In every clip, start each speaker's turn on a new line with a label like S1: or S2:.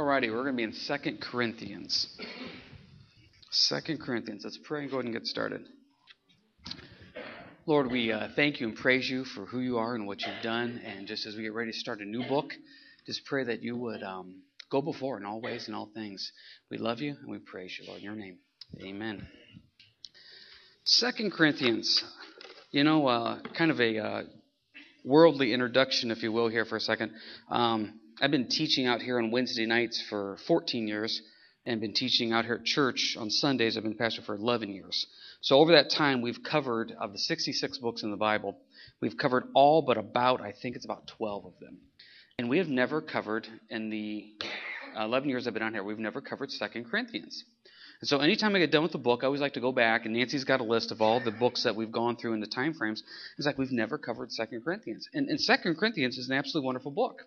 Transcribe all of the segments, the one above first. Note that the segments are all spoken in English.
S1: Alrighty, we're going to be in Second Corinthians. Second Corinthians. Let's pray and go ahead and get started. Lord, we uh, thank you and praise you for who you are and what you've done. And just as we get ready to start a new book, just pray that you would um, go before in all ways and all things. We love you and we praise you, Lord. In your name, amen. Second Corinthians. You know, uh, kind of a uh, worldly introduction, if you will, here for a second. Um, I've been teaching out here on Wednesday nights for 14 years and been teaching out here at church on Sundays. I've been pastor for 11 years. So over that time, we've covered, of the 66 books in the Bible, we've covered all but about, I think it's about 12 of them. And we have never covered, in the 11 years I've been on here, we've never covered Second Corinthians. And so anytime I get done with the book, I always like to go back, and Nancy's got a list of all the books that we've gone through in the time frames. It's like we've never covered Second Corinthians. And, and Second Corinthians is an absolutely wonderful book.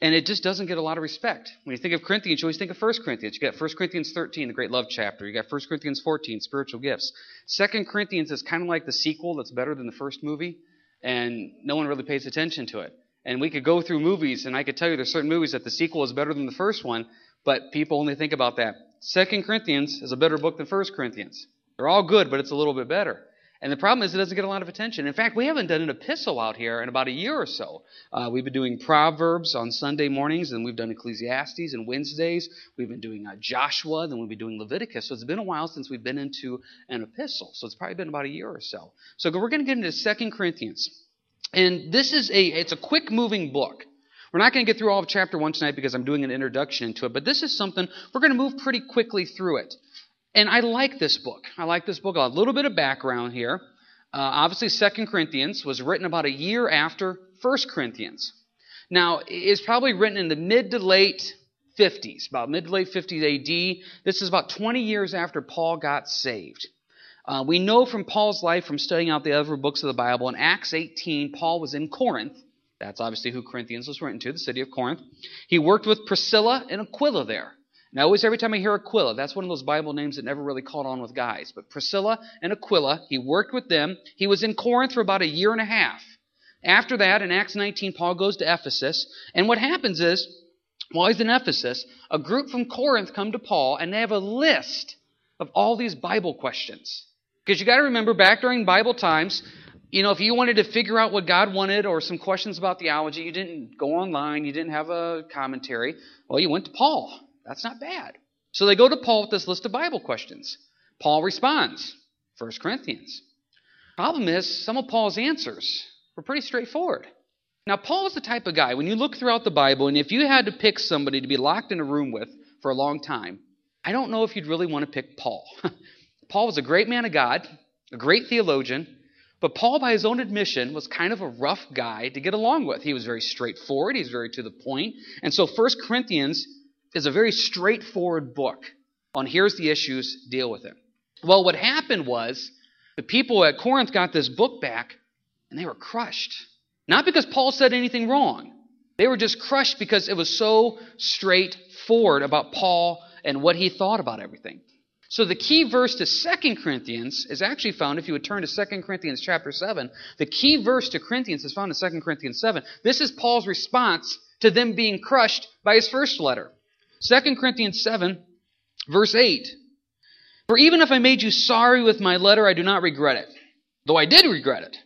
S1: And it just doesn't get a lot of respect. When you think of Corinthians, you always think of 1 Corinthians. You got 1 Corinthians 13, the great love chapter. You got 1 Corinthians 14, spiritual gifts. 2 Corinthians is kind of like the sequel that's better than the first movie, and no one really pays attention to it. And we could go through movies, and I could tell you there's certain movies that the sequel is better than the first one, but people only think about that. 2 Corinthians is a better book than 1 Corinthians. They're all good, but it's a little bit better. And the problem is it doesn't get a lot of attention. In fact, we haven't done an epistle out here in about a year or so. Uh, we've been doing Proverbs on Sunday mornings, and we've done Ecclesiastes and Wednesdays. We've been doing uh, Joshua, then we'll be doing Leviticus. So it's been a while since we've been into an epistle. So it's probably been about a year or so. So we're going to get into Second Corinthians. And this is a, it's a quick moving book. We're not going to get through all of chapter 1 tonight because I'm doing an introduction into it, but this is something we're going to move pretty quickly through it. And I like this book. I like this book. A little bit of background here. Uh, obviously, Second Corinthians was written about a year after First Corinthians. Now, it's probably written in the mid to late 50s, about mid to late 50s AD. This is about 20 years after Paul got saved. Uh, we know from Paul's life, from studying out the other books of the Bible, in Acts 18, Paul was in Corinth. That's obviously who Corinthians was written to, the city of Corinth. He worked with Priscilla and Aquila there. Now, always every time I hear Aquila, that's one of those Bible names that never really caught on with guys. But Priscilla and Aquila, he worked with them. He was in Corinth for about a year and a half. After that, in Acts 19, Paul goes to Ephesus. And what happens is, while he's in Ephesus, a group from Corinth come to Paul and they have a list of all these Bible questions. Because you got to remember, back during Bible times, you know, if you wanted to figure out what God wanted or some questions about theology, you didn't go online, you didn't have a commentary. Well, you went to Paul. That's not bad. So they go to Paul with this list of Bible questions. Paul responds, 1 Corinthians. Problem is, some of Paul's answers were pretty straightforward. Now, Paul is the type of guy, when you look throughout the Bible, and if you had to pick somebody to be locked in a room with for a long time, I don't know if you'd really want to pick Paul. Paul was a great man of God, a great theologian, but Paul, by his own admission, was kind of a rough guy to get along with. He was very straightforward, he's very to the point. And so 1 Corinthians is a very straightforward book on here's the issues, deal with it. Well, what happened was the people at Corinth got this book back and they were crushed. Not because Paul said anything wrong. They were just crushed because it was so straightforward about Paul and what he thought about everything. So the key verse to 2 Corinthians is actually found if you would turn to 2 Corinthians chapter 7. The key verse to Corinthians is found in 2 Corinthians 7. This is Paul's response to them being crushed by his first letter. 2 Corinthians 7, verse 8. For even if I made you sorry with my letter, I do not regret it, though I did regret it.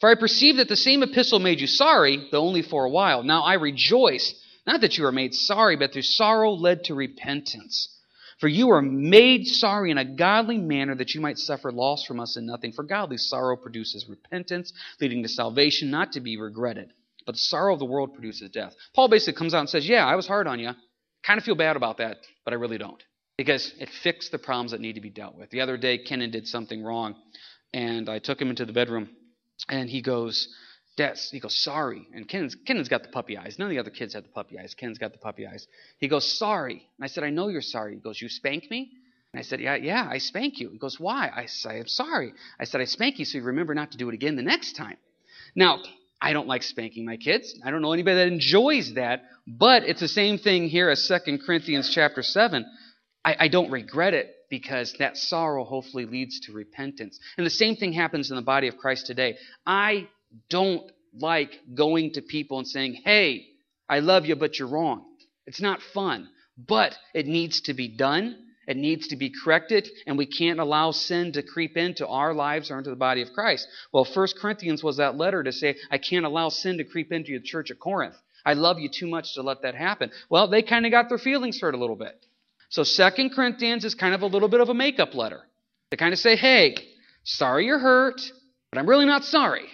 S1: For I perceive that the same epistle made you sorry, though only for a while. Now I rejoice, not that you were made sorry, but through sorrow led to repentance. For you are made sorry in a godly manner that you might suffer loss from us in nothing. For godly sorrow produces repentance, leading to salvation, not to be regretted. But the sorrow of the world produces death. Paul basically comes out and says, Yeah, I was hard on you. Kind of feel bad about that, but I really don't. Because it fixed the problems that need to be dealt with. The other day, Kenan did something wrong, and I took him into the bedroom, and he goes, Des, he goes, sorry. And Kenan's, Kenan's got the puppy eyes. None of the other kids have the puppy eyes. Kenan's got the puppy eyes. He goes, sorry. And I said, I know you're sorry. He goes, you spank me? And I said, yeah, yeah, I spank you. He goes, why? I said, I'm sorry. I said, I spank you so you remember not to do it again the next time. Now, I don't like spanking my kids. I don't know anybody that enjoys that, but it's the same thing here as 2 Corinthians chapter 7. I, I don't regret it because that sorrow hopefully leads to repentance. And the same thing happens in the body of Christ today. I don't like going to people and saying, hey, I love you, but you're wrong. It's not fun. but it needs to be done. It needs to be corrected, and we can't allow sin to creep into our lives or into the body of Christ. Well, 1 Corinthians was that letter to say, I can't allow sin to creep into your church at Corinth. I love you too much to let that happen. Well, they kind of got their feelings hurt a little bit. So 2 Corinthians is kind of a little bit of a makeup letter to kind of say, hey, sorry you're hurt, but I'm really not sorry.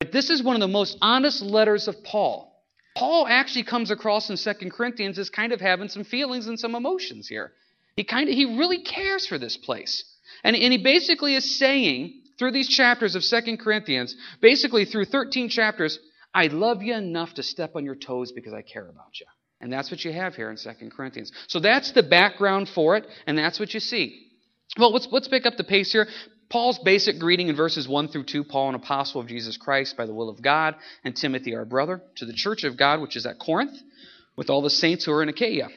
S1: But this is one of the most honest letters of Paul. Paul actually comes across in 2 Corinthians as kind of having some feelings and some emotions here. He kind of he really cares for this place. And, and he basically is saying through these chapters of 2 Corinthians, basically through 13 chapters, I love you enough to step on your toes because I care about you. And that's what you have here in 2 Corinthians. So that's the background for it, and that's what you see. Well, let's, let's pick up the pace here. Paul's basic greeting in verses 1 through 2 Paul, an apostle of Jesus Christ by the will of God, and Timothy, our brother, to the church of God, which is at Corinth, with all the saints who are in Achaia.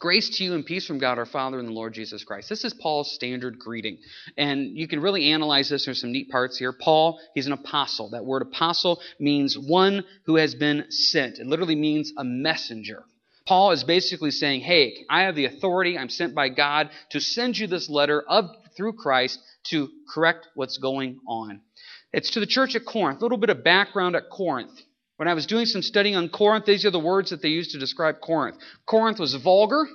S1: Grace to you and peace from God our Father and the Lord Jesus Christ. This is Paul's standard greeting. And you can really analyze this. There's some neat parts here. Paul, he's an apostle. That word apostle means one who has been sent. It literally means a messenger. Paul is basically saying, Hey, I have the authority, I'm sent by God to send you this letter of through Christ to correct what's going on. It's to the church at Corinth. A little bit of background at Corinth. When I was doing some studying on Corinth, these are the words that they used to describe Corinth. Corinth was vulgar,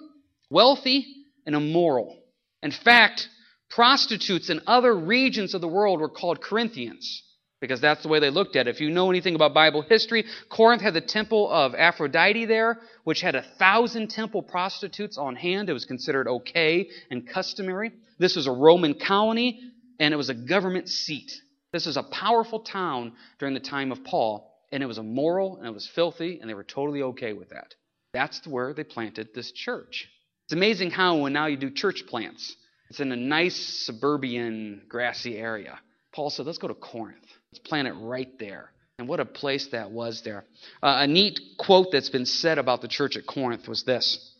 S1: wealthy, and immoral. In fact, prostitutes in other regions of the world were called Corinthians because that's the way they looked at it. If you know anything about Bible history, Corinth had the temple of Aphrodite there, which had a thousand temple prostitutes on hand. It was considered okay and customary. This was a Roman colony, and it was a government seat. This was a powerful town during the time of Paul and it was immoral and it was filthy, and they were totally okay with that. That's where they planted this church. It's amazing how when now you do church plants, it's in a nice suburban grassy area. Paul said, let's go to Corinth. Let's plant it right there. And what a place that was there. Uh, a neat quote that's been said about the church at Corinth was this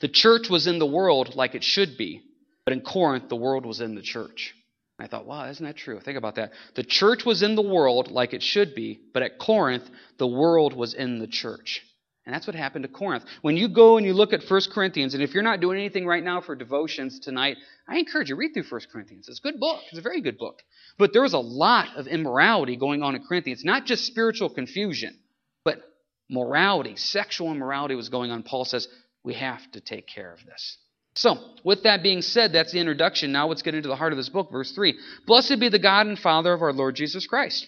S1: The church was in the world like it should be, but in Corinth, the world was in the church. I thought, wow, isn't that true? Think about that. The church was in the world like it should be, but at Corinth, the world was in the church. And that's what happened to Corinth. When you go and you look at 1 Corinthians, and if you're not doing anything right now for devotions tonight, I encourage you read through 1 Corinthians. It's a good book. It's a very good book. But there was a lot of immorality going on in Corinthians, not just spiritual confusion, but morality, sexual immorality was going on. Paul says, we have to take care of this. So, with that being said, that's the introduction. Now let's get into the heart of this book, verse 3. Blessed be the God and Father of our Lord Jesus Christ,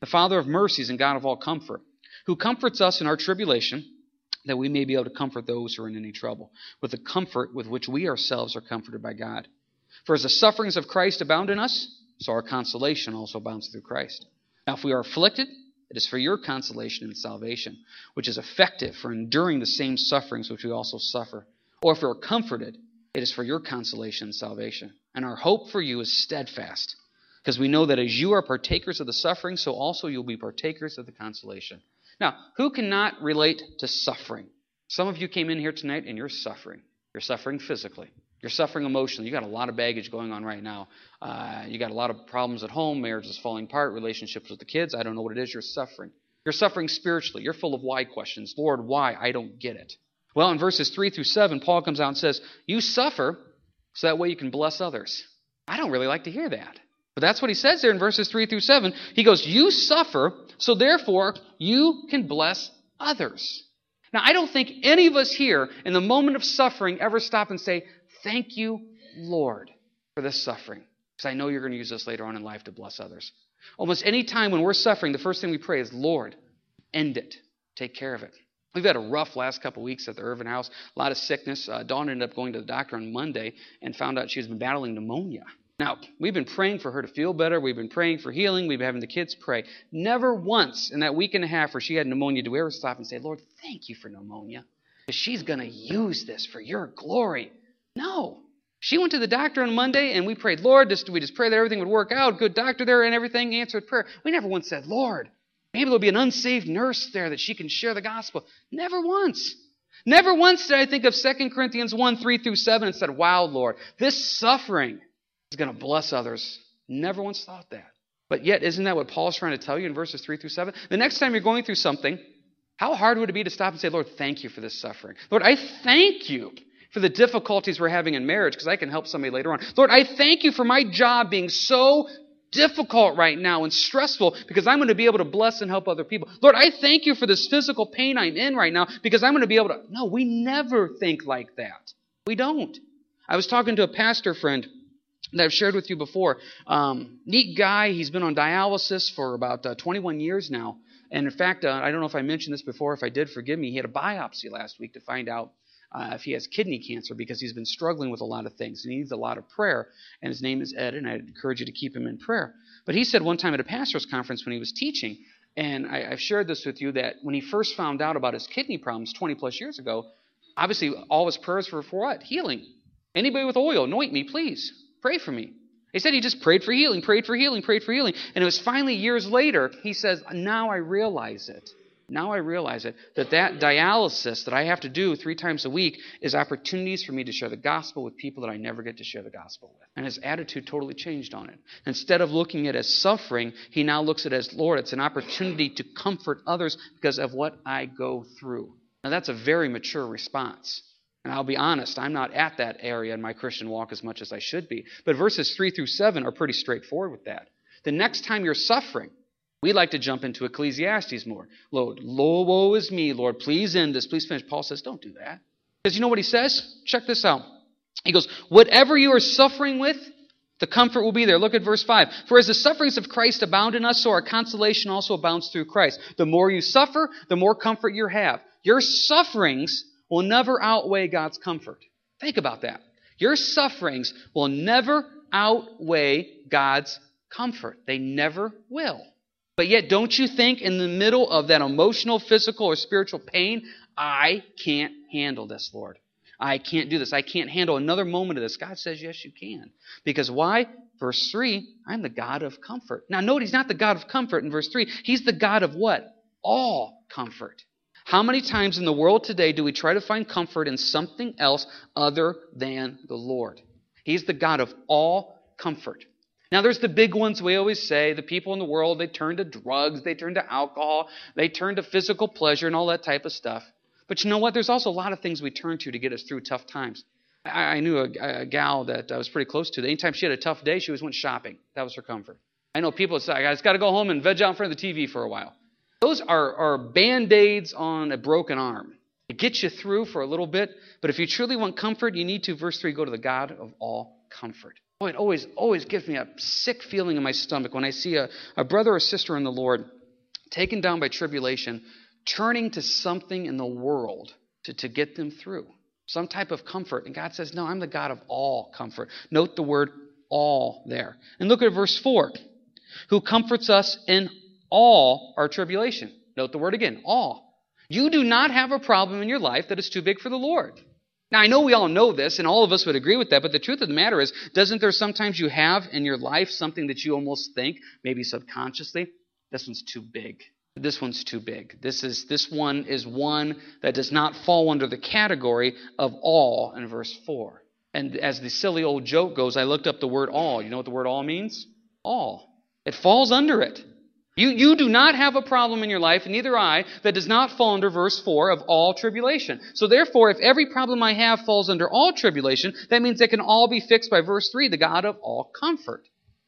S1: the Father of mercies and God of all comfort, who comforts us in our tribulation, that we may be able to comfort those who are in any trouble, with the comfort with which we ourselves are comforted by God. For as the sufferings of Christ abound in us, so our consolation also abounds through Christ. Now, if we are afflicted, it is for your consolation and salvation, which is effective for enduring the same sufferings which we also suffer. Or if we are comforted, it is for your consolation and salvation. And our hope for you is steadfast, because we know that as you are partakers of the suffering, so also you'll be partakers of the consolation. Now, who cannot relate to suffering? Some of you came in here tonight and you're suffering. You're suffering physically. You're suffering emotionally. You got a lot of baggage going on right now. Uh, you got a lot of problems at home. Marriage is falling apart. Relationships with the kids. I don't know what it is. You're suffering. You're suffering spiritually. You're full of why questions. Lord, why? I don't get it. Well, in verses 3 through 7, Paul comes out and says, You suffer so that way you can bless others. I don't really like to hear that. But that's what he says there in verses 3 through 7. He goes, You suffer, so therefore you can bless others. Now, I don't think any of us here, in the moment of suffering, ever stop and say, Thank you, Lord, for this suffering. Because I know you're going to use this later on in life to bless others. Almost any time when we're suffering, the first thing we pray is, Lord, end it. Take care of it. We've had a rough last couple weeks at the Irvin House. A lot of sickness. Uh, Dawn ended up going to the doctor on Monday and found out she's been battling pneumonia. Now, we've been praying for her to feel better. We've been praying for healing. We've been having the kids pray. Never once in that week and a half where she had pneumonia do we ever stop and say, Lord, thank you for pneumonia. She's going to use this for your glory. No. She went to the doctor on Monday and we prayed, Lord, just, we just prayed that everything would work out. Good doctor there and everything answered prayer. We never once said, Lord, Maybe there'll be an unsaved nurse there that she can share the gospel. Never once. Never once did I think of 2 Corinthians 1 3 through 7 and said, Wow, Lord, this suffering is going to bless others. Never once thought that. But yet, isn't that what Paul's trying to tell you in verses 3 through 7? The next time you're going through something, how hard would it be to stop and say, Lord, thank you for this suffering? Lord, I thank you for the difficulties we're having in marriage because I can help somebody later on. Lord, I thank you for my job being so difficult right now and stressful because I'm going to be able to bless and help other people. Lord, I thank you for this physical pain I'm in right now because I'm going to be able to. No, we never think like that. We don't. I was talking to a pastor friend that I've shared with you before. Um, neat guy. He's been on dialysis for about uh, 21 years now. And in fact, uh, I don't know if I mentioned this before. If I did, forgive me. He had a biopsy last week to find out uh, if he has kidney cancer because he's been struggling with a lot of things and he needs a lot of prayer. And his name is Ed, and I encourage you to keep him in prayer. But he said one time at a pastor's conference when he was teaching, and I, have shared this with you, that when he first found out about his kidney problems 20 plus years ago, obviously all his prayers were for what? Healing. Anybody with oil, anoint me, please. Pray for me. He said he just prayed for healing, prayed for healing, prayed for healing. And it was finally years later, he says, Now I realize it. Now I realize it that that dialysis that I have to do three times a week is opportunities for me to share the gospel with people that I never get to share the gospel with. And his attitude totally changed on it. Instead of looking at it as suffering, he now looks at it as Lord, it's an opportunity to comfort others because of what I go through. Now that's a very mature response. And I'll be honest, I'm not at that area in my Christian walk as much as I should be. But verses 3 through 7 are pretty straightforward with that. The next time you're suffering, we like to jump into Ecclesiastes more. Lord, low woe is me, Lord, please end this, please finish. Paul says, don't do that. Because you know what he says? Check this out. He goes, whatever you are suffering with, the comfort will be there. Look at verse 5. For as the sufferings of Christ abound in us, so our consolation also abounds through Christ. The more you suffer, the more comfort you have. Your sufferings will never outweigh God's comfort. Think about that. Your sufferings will never outweigh God's comfort. They never will. But yet, don't you think in the middle of that emotional, physical, or spiritual pain, I can't handle this, Lord. I can't do this. I can't handle another moment of this. God says, yes, you can. Because why? Verse 3, I'm the God of comfort. Now, note, He's not the God of comfort in verse 3. He's the God of what? All comfort. How many times in the world today do we try to find comfort in something else other than the Lord? He's the God of all comfort. Now, there's the big ones we always say. The people in the world, they turn to drugs, they turn to alcohol, they turn to physical pleasure and all that type of stuff. But you know what? There's also a lot of things we turn to to get us through tough times. I, I knew a, a, gal that I was pretty close to. Anytime she had a tough day, she always went shopping. That was her comfort. I know people say, I just got to go home and veg out in front of the TV for a while. Those are, are band aids on a broken arm. It gets you through for a little bit, but if you truly want comfort, you need to, verse 3, go to the God of all comfort. Oh, it always, always gives me a sick feeling in my stomach when I see a, a brother or sister in the Lord taken down by tribulation, turning to something in the world to, to get them through. Some type of comfort. And God says, No, I'm the God of all comfort. Note the word all there. And look at verse 4 who comforts us in all our tribulation. Note the word again, all. You do not have a problem in your life that is too big for the Lord. Now, I know we all know this, and all of us would agree with that, but the truth of the matter is, doesn't there sometimes you have in your life something that you almost think, maybe subconsciously, this one's too big? This one's too big. This is this one is one that does not fall under the category of all in verse 4. And as the silly old joke goes, I looked up the word all. You know what the word all means? All. It falls under it. You, you do not have a problem in your life, and neither I, that does not fall under verse 4 of all tribulation. So therefore, if every problem I have falls under all tribulation, that means it can all be fixed by verse 3, the God of all comfort.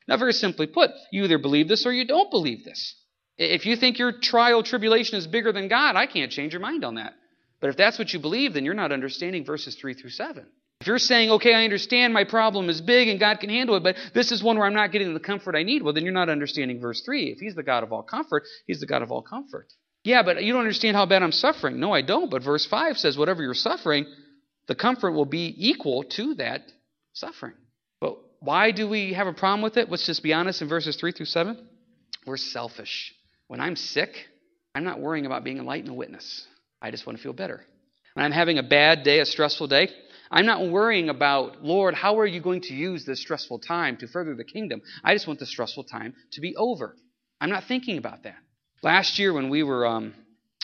S1: Now, very simply put, you either believe this or you don't believe this. If you think your trial tribulation is bigger than God, I can't change your mind on that. But if that's what you believe, then you're not understanding verses 3 through 7. If you're saying, okay, I understand my problem is big and God can handle it, but this is one where I'm not getting the comfort I need, well, then you're not understanding verse 3. If He's the God of all comfort, He's the God of all comfort. Yeah, but you don't understand how bad I'm suffering. No, I don't. But verse 5 says, whatever you're suffering, the comfort will be equal to that suffering. But why do we have a problem with it? Let's just be honest in verses 3 through 7. We're selfish. When I'm sick, I'm not worrying about being a light and a witness. I just want to feel better. When I'm having a bad day, a stressful day, I'm not worrying about, Lord, how are you going to use this stressful time to further the kingdom? I just want the stressful time to be over. I'm not thinking about that. Last year, when we were, um,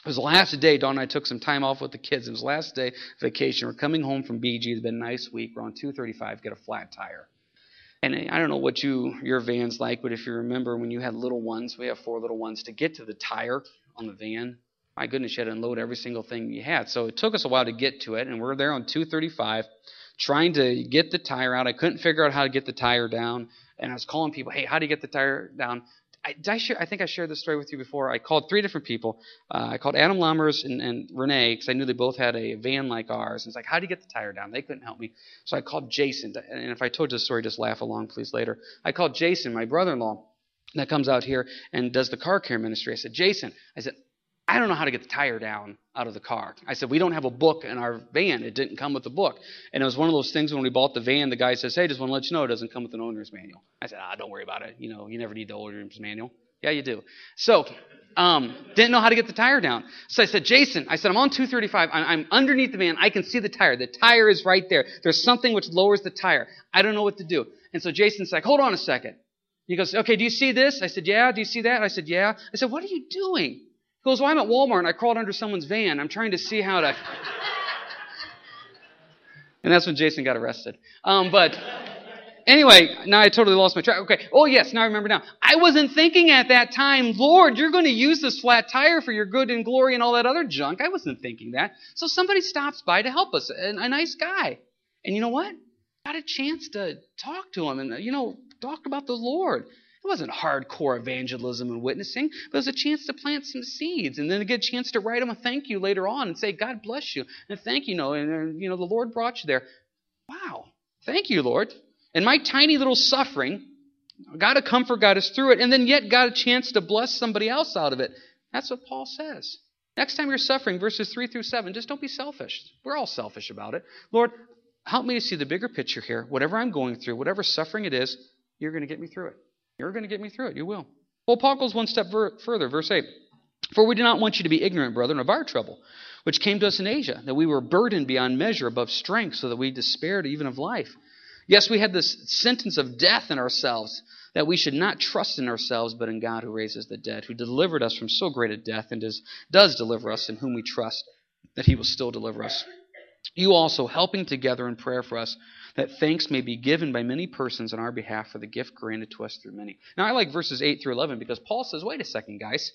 S1: it was the last day, Dawn and I took some time off with the kids. It was the last day vacation. We're coming home from BG. It's been a nice week. We're on 235, get a flat tire. And I don't know what you your van's like, but if you remember when you had little ones, we have four little ones, to get to the tire on the van, my goodness, you had to unload every single thing you had. So it took us a while to get to it, and we're there on 235 trying to get the tire out. I couldn't figure out how to get the tire down, and I was calling people, hey, how do you get the tire down? I, I, share, I think I shared this story with you before. I called three different people. Uh, I called Adam Lammers and, and Renee because I knew they both had a van like ours. And it's like, how do you get the tire down? They couldn't help me. So I called Jason. And if I told you the story, just laugh along, please, later. I called Jason, my brother in law, that comes out here and does the car care ministry. I said, Jason, I said, I don't know how to get the tire down out of the car. I said, We don't have a book in our van. It didn't come with a book. And it was one of those things when we bought the van, the guy says, Hey, just want to let you know it doesn't come with an owner's manual. I said, Ah, don't worry about it. You know, you never need the owner's manual. Yeah, you do. So, um, didn't know how to get the tire down. So I said, Jason, I said, I'm on 235. I'm, I'm underneath the van. I can see the tire. The tire is right there. There's something which lowers the tire. I don't know what to do. And so Jason's like, hold on a second. He goes, okay, do you see this? I said, yeah. Do you see that? I said, yeah. I said, what are you doing? Goes, Well, I'm at Walmart and I crawled under someone's van. I'm trying to see how to. and that's when Jason got arrested. Um, but anyway, now I totally lost my track. Okay. Oh, yes, now I remember now. I wasn't thinking at that time, Lord, you're going to use this flat tire for your good and glory and all that other junk. I wasn't thinking that. So somebody stops by to help us, a, a nice guy. And you know what? Got a chance to talk to him and, you know, talk about the Lord. It wasn't hardcore evangelism and witnessing, but it was a chance to plant some seeds and then a good chance to write them a thank you later on and say, God bless you. And thank you, know, and you know, the Lord brought you there. Wow. Thank you, Lord. And my tiny little suffering, got to comfort got us through it, and then yet got a chance to bless somebody else out of it. That's what Paul says. Next time you're suffering, verses 3 through 7, just don't be selfish. We're all selfish about it. Lord, help me to see the bigger picture here. Whatever I'm going through, whatever suffering it is, you're going to get me through it. You're going to get me through it. You will. Well, Paul goes one step ver- further, verse 8. For we do not want you to be ignorant, brethren, of our trouble, which came to us in Asia, that we were burdened beyond measure above strength, so that we despaired even of life. Yes, we had this sentence of death in ourselves, that we should not trust in ourselves, but in God who raises the dead, who delivered us from so great a death, and does, does deliver us, in whom we trust that he will still deliver us. You also, helping together in prayer for us, that thanks may be given by many persons on our behalf for the gift granted to us through many. Now, I like verses 8 through 11 because Paul says, wait a second, guys.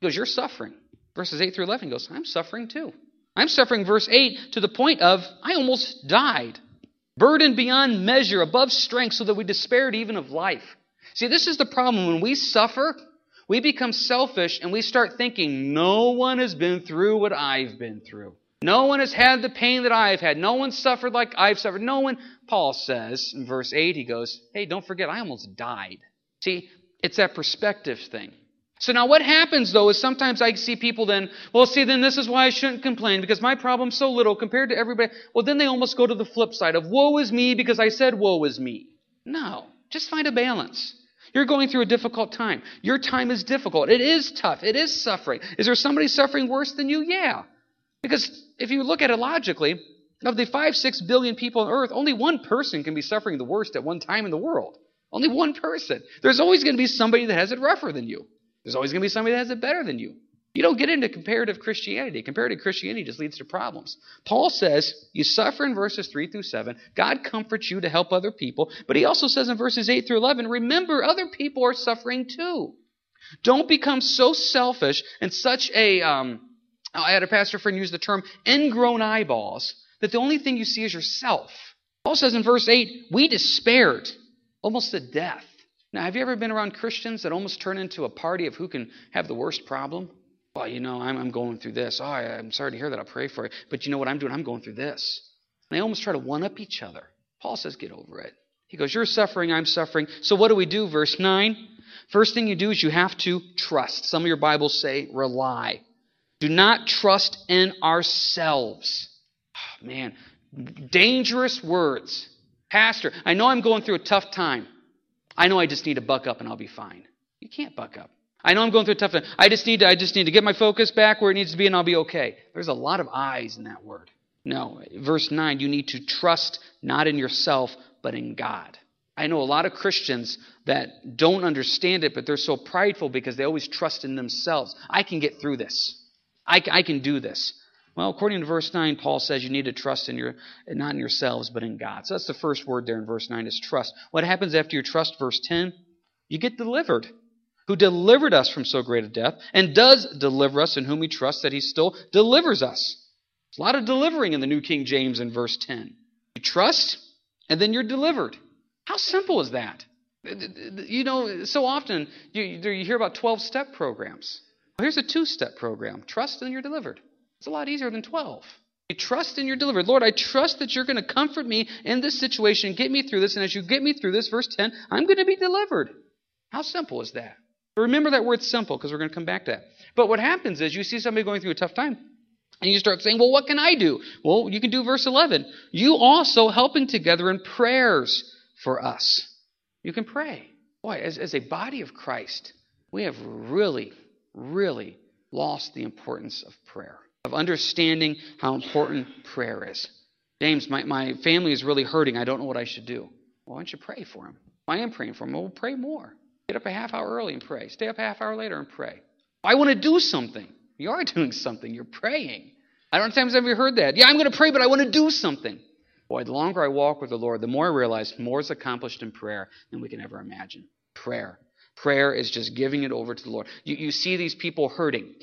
S1: He goes, You're suffering. Verses 8 through 11 goes, I'm suffering too. I'm suffering, verse 8, to the point of, I almost died. Burdened beyond measure, above strength, so that we despaired even of life. See, this is the problem. When we suffer, we become selfish and we start thinking, no one has been through what I've been through. No one has had the pain that I've had. No one suffered like I've suffered. No one, Paul says in verse 8, he goes, Hey, don't forget, I almost died. See, it's that perspective thing. So now what happens though is sometimes I see people then, well, see, then this is why I shouldn't complain because my problem's so little compared to everybody. Well, then they almost go to the flip side of woe is me because I said woe is me. No, just find a balance. You're going through a difficult time. Your time is difficult. It is tough. It is suffering. Is there somebody suffering worse than you? Yeah. Because if you look at it logically, of the five, six billion people on earth, only one person can be suffering the worst at one time in the world. Only one person. There's always going to be somebody that has it rougher than you. There's always going to be somebody that has it better than you. You don't get into comparative Christianity. Comparative Christianity just leads to problems. Paul says you suffer in verses 3 through 7. God comforts you to help other people. But he also says in verses 8 through 11, remember other people are suffering too. Don't become so selfish and such a um, I had a pastor friend use the term ingrown eyeballs, that the only thing you see is yourself. Paul says in verse 8, we despaired almost to death. Now, have you ever been around Christians that almost turn into a party of who can have the worst problem? Well, you know, I'm, I'm going through this. Oh, I, I'm sorry to hear that. I'll pray for you. But you know what I'm doing? I'm going through this. And they almost try to one up each other. Paul says, get over it. He goes, You're suffering, I'm suffering. So what do we do? Verse 9. First thing you do is you have to trust. Some of your Bibles say rely. Do not trust in ourselves. Oh, man, dangerous words. Pastor, I know I'm going through a tough time. I know I just need to buck up and I'll be fine. You can't buck up. I know I'm going through a tough time. I just need to, I just need to get my focus back where it needs to be and I'll be okay. There's a lot of eyes in that word. No, verse 9, you need to trust not in yourself, but in God. I know a lot of Christians that don't understand it, but they're so prideful because they always trust in themselves. I can get through this. I, I can do this. Well, according to verse 9, Paul says you need to trust in your, not in yourselves, but in God. So that's the first word there in verse 9 is trust. What happens after you trust, verse 10? You get delivered. who delivered us from so great a death, and does deliver us, in whom we trust that he still delivers us. There's a lot of delivering in the New King James in verse 10. You trust, and then you're delivered. How simple is that? You know, so often you, you hear about 12 step programs. Well, here's a two step program trust, and you're delivered. It's a lot easier than 12. You trust and you're delivered. Lord, I trust that you're going to comfort me in this situation, get me through this, and as you get me through this, verse 10, I'm going to be delivered. How simple is that? Remember that word simple because we're going to come back to that. But what happens is you see somebody going through a tough time, and you start saying, Well, what can I do? Well, you can do verse 11. You also helping together in prayers for us. You can pray. Boy, as, as a body of Christ, we have really, really lost the importance of prayer, of understanding how important prayer is. James, my, my family is really hurting. I don't know what I should do. Well, why don't you pray for them? I am praying for them. We'll pray more. Get up a half hour early and pray. Stay up a half hour later and pray. I want to do something. You are doing something. You're praying. I don't know how many times have you heard that. Yeah, I'm going to pray, but I want to do something. Boy, the longer I walk with the Lord, the more I realize more is accomplished in prayer than we can ever imagine. Prayer. Prayer is just giving it over to the Lord. You, you see these people hurting.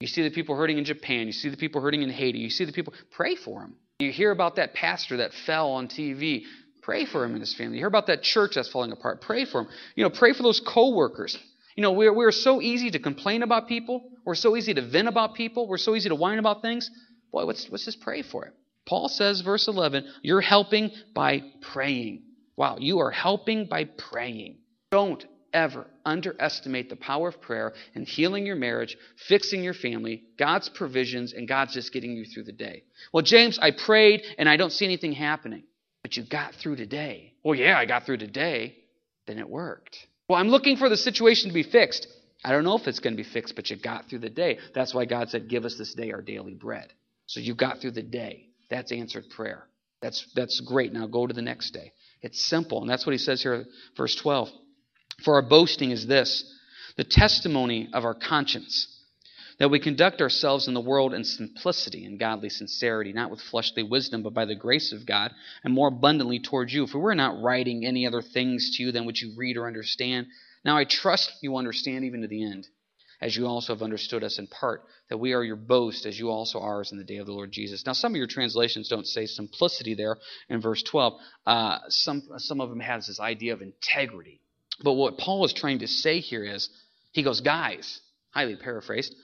S1: You see the people hurting in Japan. You see the people hurting in Haiti. You see the people. Pray for them. You hear about that pastor that fell on TV. Pray for him and his family. You hear about that church that's falling apart. Pray for him. You know, pray for those coworkers. You know, we're, we're so easy to complain about people. We're so easy to vent about people. We're so easy to whine about things. Boy, let's, let's just pray for it. Paul says, verse 11, you're helping by praying. Wow, you are helping by praying. Don't ever underestimate the power of prayer in healing your marriage, fixing your family, God's provisions, and God's just getting you through the day. Well, James, I prayed and I don't see anything happening. But you got through today. Well, yeah, I got through today. Then it worked. Well, I'm looking for the situation to be fixed. I don't know if it's going to be fixed, but you got through the day. That's why God said, Give us this day our daily bread. So you got through the day. That's answered prayer. That's, that's great. Now go to the next day. It's simple. And that's what he says here, verse 12. For our boasting is this the testimony of our conscience that we conduct ourselves in the world in simplicity and godly sincerity, not with fleshly wisdom, but by the grace of God, and more abundantly towards you. For we're not writing any other things to you than what you read or understand. Now I trust you understand even to the end, as you also have understood us in part, that we are your boast, as you also are in the day of the Lord Jesus. Now some of your translations don't say simplicity there in verse 12. Uh, some, some of them has this idea of integrity. But what Paul is trying to say here is, he goes, guys, highly paraphrased,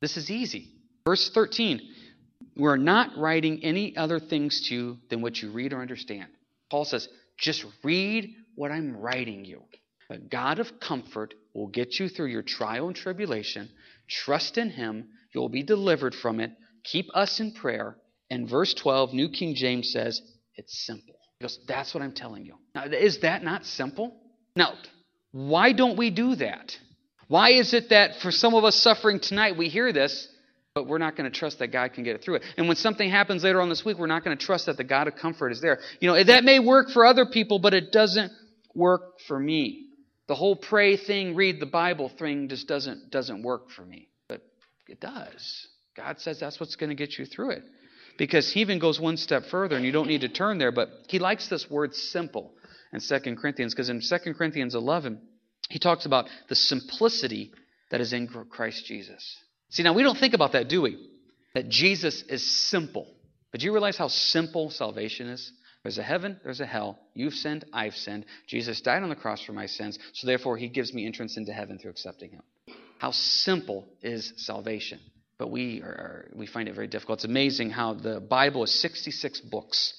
S1: this is easy. Verse 13 We're not writing any other things to you than what you read or understand. Paul says, just read what I'm writing you. The God of comfort will get you through your trial and tribulation. Trust in Him. You'll be delivered from it. Keep us in prayer. And verse 12, New King James says, it's simple. He goes, That's what I'm telling you. Now, is that not simple? Now, why don't we do that? Why is it that for some of us suffering tonight, we hear this, but we're not going to trust that God can get it through it? And when something happens later on this week, we're not going to trust that the God of comfort is there. You know, that may work for other people, but it doesn't work for me. The whole pray thing, read the Bible thing just doesn't, doesn't work for me. But it does. God says that's what's going to get you through it. Because he even goes one step further, and you don't need to turn there, but he likes this word simple in 2 Corinthians, because in 2 Corinthians 11, he talks about the simplicity that is in Christ Jesus. See, now we don't think about that, do we? That Jesus is simple. But do you realize how simple salvation is? There's a heaven, there's a hell. You've sinned, I've sinned. Jesus died on the cross for my sins, so therefore he gives me entrance into heaven through accepting him. How simple is salvation? But we, are, we find it very difficult. It's amazing how the Bible is 66 books.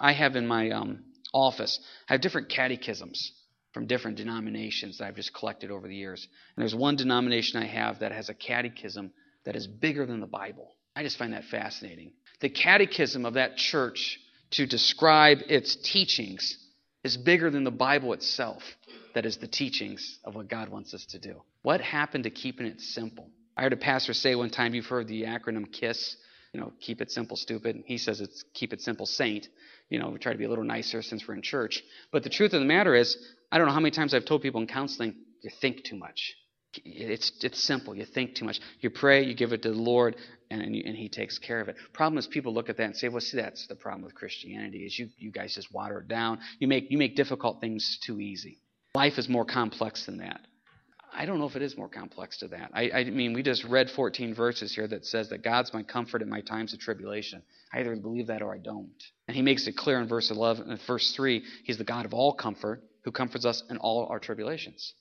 S1: I have in my um, office, I have different catechisms from different denominations that I've just collected over the years. And there's one denomination I have that has a catechism that is bigger than the Bible. I just find that fascinating. The catechism of that church to describe its teachings is bigger than the Bible itself, that is the teachings of what God wants us to do. What happened to keeping it simple? I heard a pastor say one time, you've heard the acronym KISS, you know, keep it simple, stupid. He says it's keep it simple, saint. You know, we try to be a little nicer since we're in church. But the truth of the matter is, I don't know how many times I've told people in counseling, you think too much. It's, it's simple. You think too much. You pray, you give it to the Lord, and, and, you, and, He takes care of it. Problem is, people look at that and say, well, see, that's the problem with Christianity is you, you guys just water it down. You make, you make difficult things too easy. Life is more complex than that. I don't know if it is more complex to that. I, I mean, we just read 14 verses here that says that God's my comfort in my times of tribulation. I either believe that or I don't. And he makes it clear in verse 11, in verse 3, he's the God of all comfort who comforts us in all our tribulations.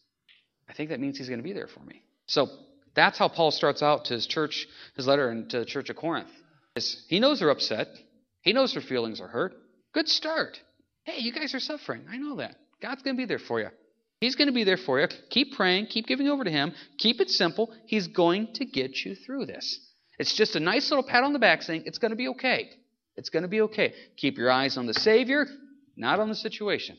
S1: I think that means he's going to be there for me. So that's how Paul starts out to his church, his letter to the church of Corinth. He knows they're upset. He knows their feelings are hurt. Good start. Hey, you guys are suffering. I know that. God's going to be there for you. He's going to be there for you. Keep praying. Keep giving over to Him. Keep it simple. He's going to get you through this. It's just a nice little pat on the back saying, it's going to be okay. It's going to be okay. Keep your eyes on the Savior, not on the situation.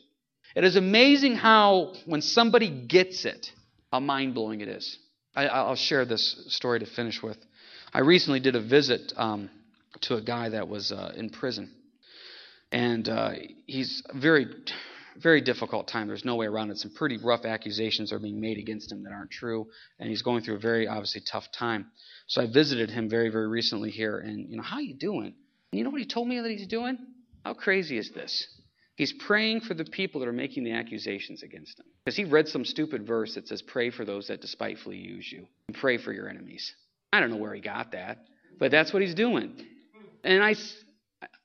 S1: It is amazing how, when somebody gets it, how mind blowing it is. I, will share this story to finish with. I recently did a visit um, to a guy that was uh, in prison. And uh, he's very very difficult time. There's no way around it. Some pretty rough accusations are being made against him that aren't true, and he's going through a very obviously tough time. So I visited him very, very recently here, and you know, how you doing? And you know what he told me that he's doing? How crazy is this? He's praying for the people that are making the accusations against him. Because he read some stupid verse that says, Pray for those that despitefully use you, and pray for your enemies. I don't know where he got that, but that's what he's doing. And I,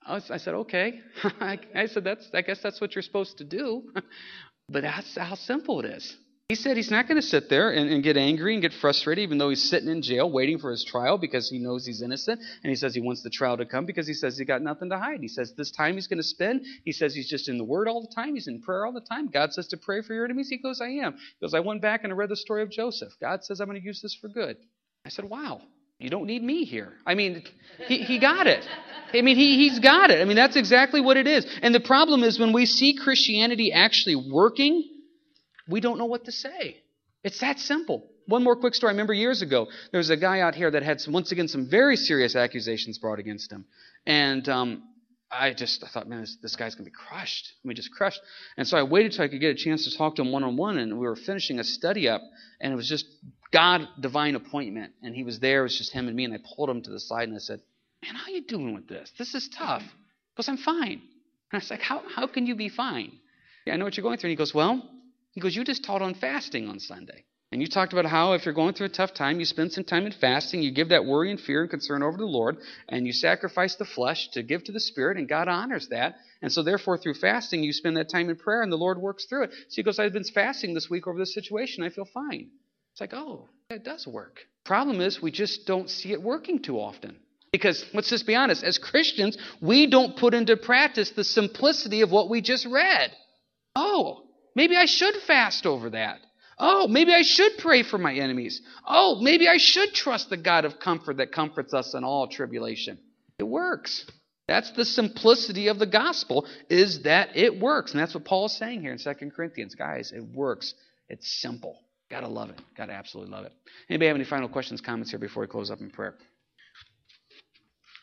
S1: I, was, I said, okay. I, said, that's, I guess that's what you're supposed to do. but that's how simple it is. He said he's not going to sit there and, and, get angry and get frustrated, even though he's sitting in jail waiting for his trial because he knows he's innocent. And he says he wants the trial to come because he says he got nothing to hide. He says this time he's going to spend. He says he's just in the Word all the time. He's in prayer all the time. God says to pray for your enemies. He goes, I am. He goes, I went back and I read the story of Joseph. God says I'm going to use this for good. I said, wow. You don't need me here. I mean, he, he got it. I mean, he, he's got it. I mean, that's exactly what it is. And the problem is when we see Christianity actually working, we don't know what to say. It's that simple. One more quick story. I remember years ago, there was a guy out here that had, some, once again, some very serious accusations brought against him. And um, I just I thought, man, this, this guy's going to be crushed. I mean, just crushed. And so I waited till I could get a chance to talk to him one on one, and we were finishing a study up, and it was just God divine appointment, and he was there. It was just him and me, and I pulled him to the side and I said, "Man, how you doing with this? This is tough." He goes, I'm fine. And I was like, "How how can you be fine?" Yeah, I know what you're going through. And he goes, "Well," he goes, "You just taught on fasting on Sunday." And you talked about how if you're going through a tough time, you spend some time in fasting, you give that worry and fear and concern over to the Lord, and you sacrifice the flesh to give to the Spirit, and God honors that. And so, therefore, through fasting, you spend that time in prayer, and the Lord works through it. So he goes, I've been fasting this week over this situation. I feel fine. It's like, oh, it does work. Problem is, we just don't see it working too often. Because let's just be honest, as Christians, we don't put into practice the simplicity of what we just read. Oh, maybe I should fast over that. Oh, maybe I should pray for my enemies. Oh, maybe I should trust the God of comfort that comforts us in all tribulation. It works. That's the simplicity of the gospel, is that it works. And that's what Paul is saying here in 2 Corinthians. Guys, it works. It's simple. Gotta love it. Gotta absolutely love it. Anybody have any final questions, comments here before we close up in prayer?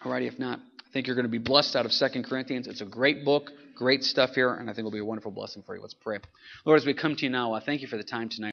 S1: Alrighty, if not, I think you're going to be blessed out of 2 Corinthians. It's a great book, great stuff here, and I think it'll be a wonderful blessing for you. Let's pray. Lord, as we come to you now, I thank you for the time tonight.